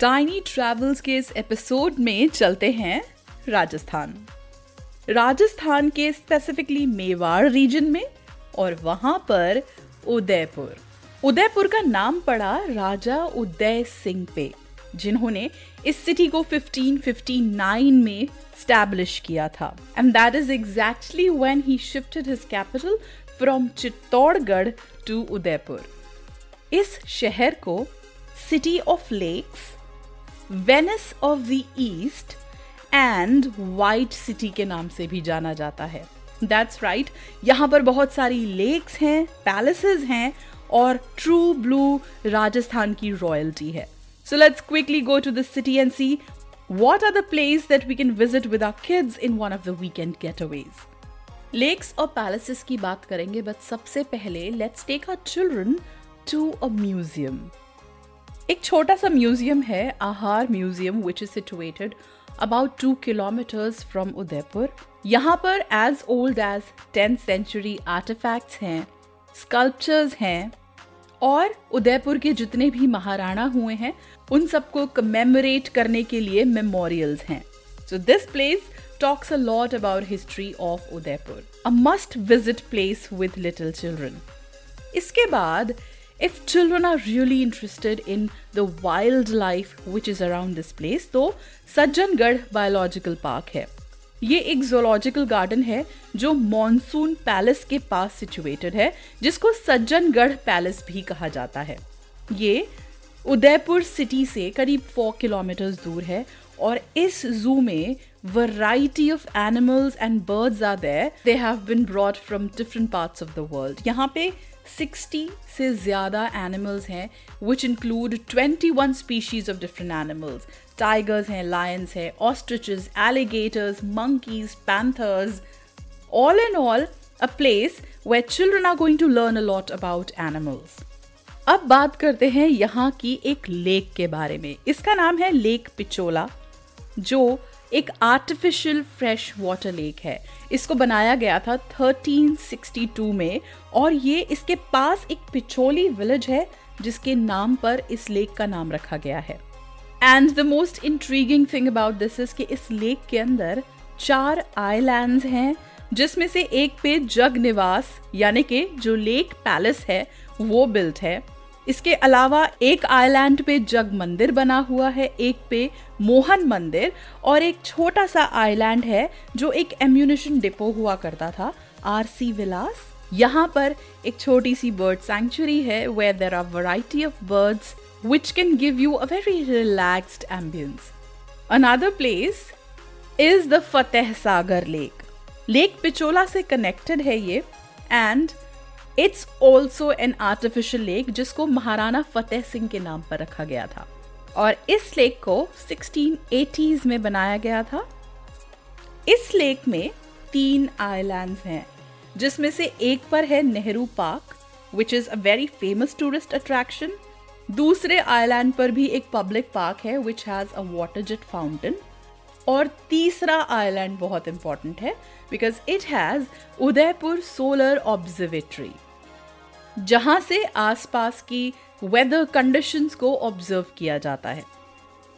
Tiny travels के इस episode में चलते हैं राजस्थान। राजस्थान के स्पेसिफिकली मेवाड़ रीजन में और वहाँ पर उदयपुर। उदयपुर का नाम पड़ा राजा उदय सिंह पे, जिन्होंने इस सिटी को 1559 में स्टैब्लिश किया था। And that is exactly when he shifted his capital from Chittorgarh to Udaipur इस शहर को city of lakes Venice of the east and white city के नाम से भी जाना जाता है। That's right right. यहाँ पर बहुत सारी लेक्स हैं पैलेसेस हैं और ट्रू ब्लू राजस्थान की रॉयल्टी है। So let's quickly go to the city and see what are the places that we can visit with our kids in one of the weekend getaways lakes और palaces की बात करेंगे but सबसे पहले let's take our children to a museum एक छोटा सा museum है, Ahar museum which is situated about two kilometres from Udaipur. यहाँ पर as old as tenth century artefacts हैं स्कल्पचर्स हैं, और उदयपुर के जितने भी महाराणा हुए हैं, उन सबको कमेमोरेट करने के लिए मेमोरियल्स हैं। So this place talks a lot about history of Udaipur. A must visit place with little children इसके बाद if children are really interested in the wildlife which is around this place तो Sajjangarh biological park है। ये एक zoological garden है जो monsoon palace के पास situated है, जिसको सज्जनगढ़ पैलेस भी कहा जाता है। ये उदयपुर सिटी से करीब फोर किलोमीटर दूर है और इस जू में variety of animals and birds are there they have been brought from different parts of the world यहाँ पे 60 से ज़्यादा एनिमल्स हैं which include 21 species of different animals tigers हैं लायंस हैं ostrich alligators monkeys panthers all and all a place where children are going to learn a lot about animals अब बात करते हैं यहाँ की एक लेक के बारे में। इसका नाम है लेक पिचोला जो एक आर्टिफिशियल फ्रेश वाटर लेक है। इसको बनाया गया था 1362 में और ये इसके पास एक पिछोली विलेज है, जिसके नाम पर इस लेक का नाम रखा गया है। And the most intriguing thing about this is कि इस लेक के अंदर चार आइलैंड्स हैं, जिसमें से एक पे जग निवास यानी कि जो लेक पैलेस है, वो बिल्ट है। इसके अलावा एक आइलैंड पे जग मंदिर बना हुआ है, एक पे मोहन मंदिर और एक छोटा सा आइलैंड है जो एक एम्यूनिशन डिपो हुआ करता था। आरसी विलास यहाँ पर एक छोटी सी बर्ड सेंचुरी है where there are variety of birds which can give you a very relaxed ambience another place is the Fateh Sagar lake lake Pichola से कनेक्टेड है ये and it's also an artificial lake जिसको महाराणा फतेह सिंह के नाम पर रखा गया था। और इस लेक को 1680s में बनाया गया था। इस लेक में तीन आइलैंड्स हैं, जिसमें से एक पर है Nehru park which is a very famous tourist attraction दूसरे आइलैंड पर भी एक पब्लिक पार्क है which has a water jet fountain और तीसरा आइलैंड बहुत इंपॉर्टेंट है because it has Udaipur solar observatory जहाँ से आसपास की वेदर कंडीशंस को ऑब्ज़र्व किया जाता है।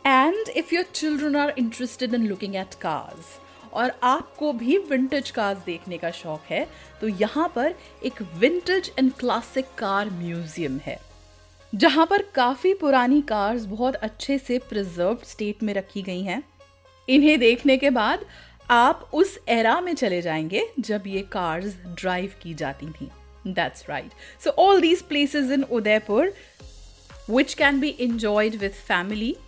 And if your children are interested in looking at cars और आपको भी विंटेज कार्स देखने का शौक है तो यहाँ पर एक vintage and classic car museum है, जहाँ पर काफ़ी पुरानी कार्स बहुत अच्छे से प्रिजर्व स्टेट में रखी गई हैं। इन्हें देखने के बाद आप उस एरा में चले जाएँगे जब ये कार्स ड्राइव की जाती थी that's right so all these places in Udaipur which can be enjoyed with family.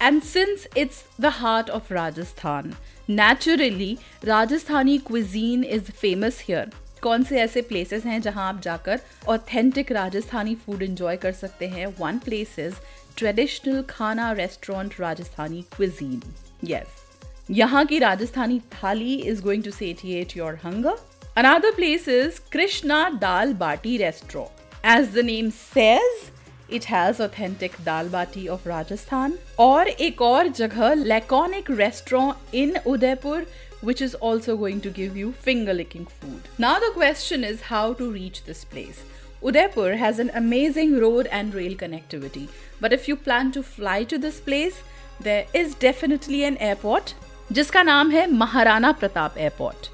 And since it's the heart of Rajasthan, naturally Rajasthani cuisine is famous here. कौन से ऐसे प्लेसेस हैं जहाँ आप जाकर ऑथेंटिक राजस्थानी फ़ूड एंजॉय कर सकते हैं one place is traditional khana restaurant Rajasthani cuisine yes यहाँ की Rajasthani thali is going to satiate your hunger another place is Krishna dal bati restaurant as the name says it has authentic dal bati of Rajasthan और एक और जगह laconic restaurant in Udaipur which is also going to give you finger licking food. Now, the question is how to reach this place. Udaipur has an amazing road and rail connectivity, but if you plan to fly to this place, there is definitely an airport जिसका नाम है Maharana Pratap airport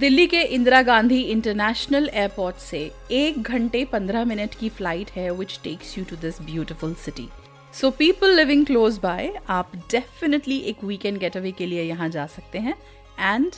Delhi के Indira Gandhi international airport से एक घंटे पंद्रह minute की flight है which takes you to this beautiful city so people living close by आप डेफिनेटली एक वीकेंड गेट के लिए यहाँ जा सकते हैं. And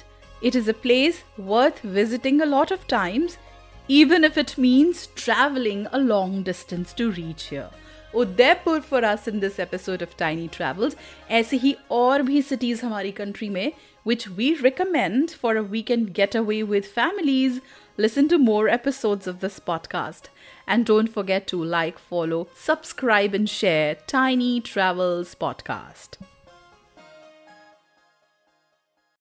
it is a place worth visiting a lot of times even if it means traveling a long distance to reach here. Udaipur for us in this episode of tiny travels ऐसे ही और भी cities हमारी country में which we recommend for a weekend getaway with families. Listen to more episodes of this podcast. And don't forget to like, follow, subscribe, and share Tiny Travels Podcast.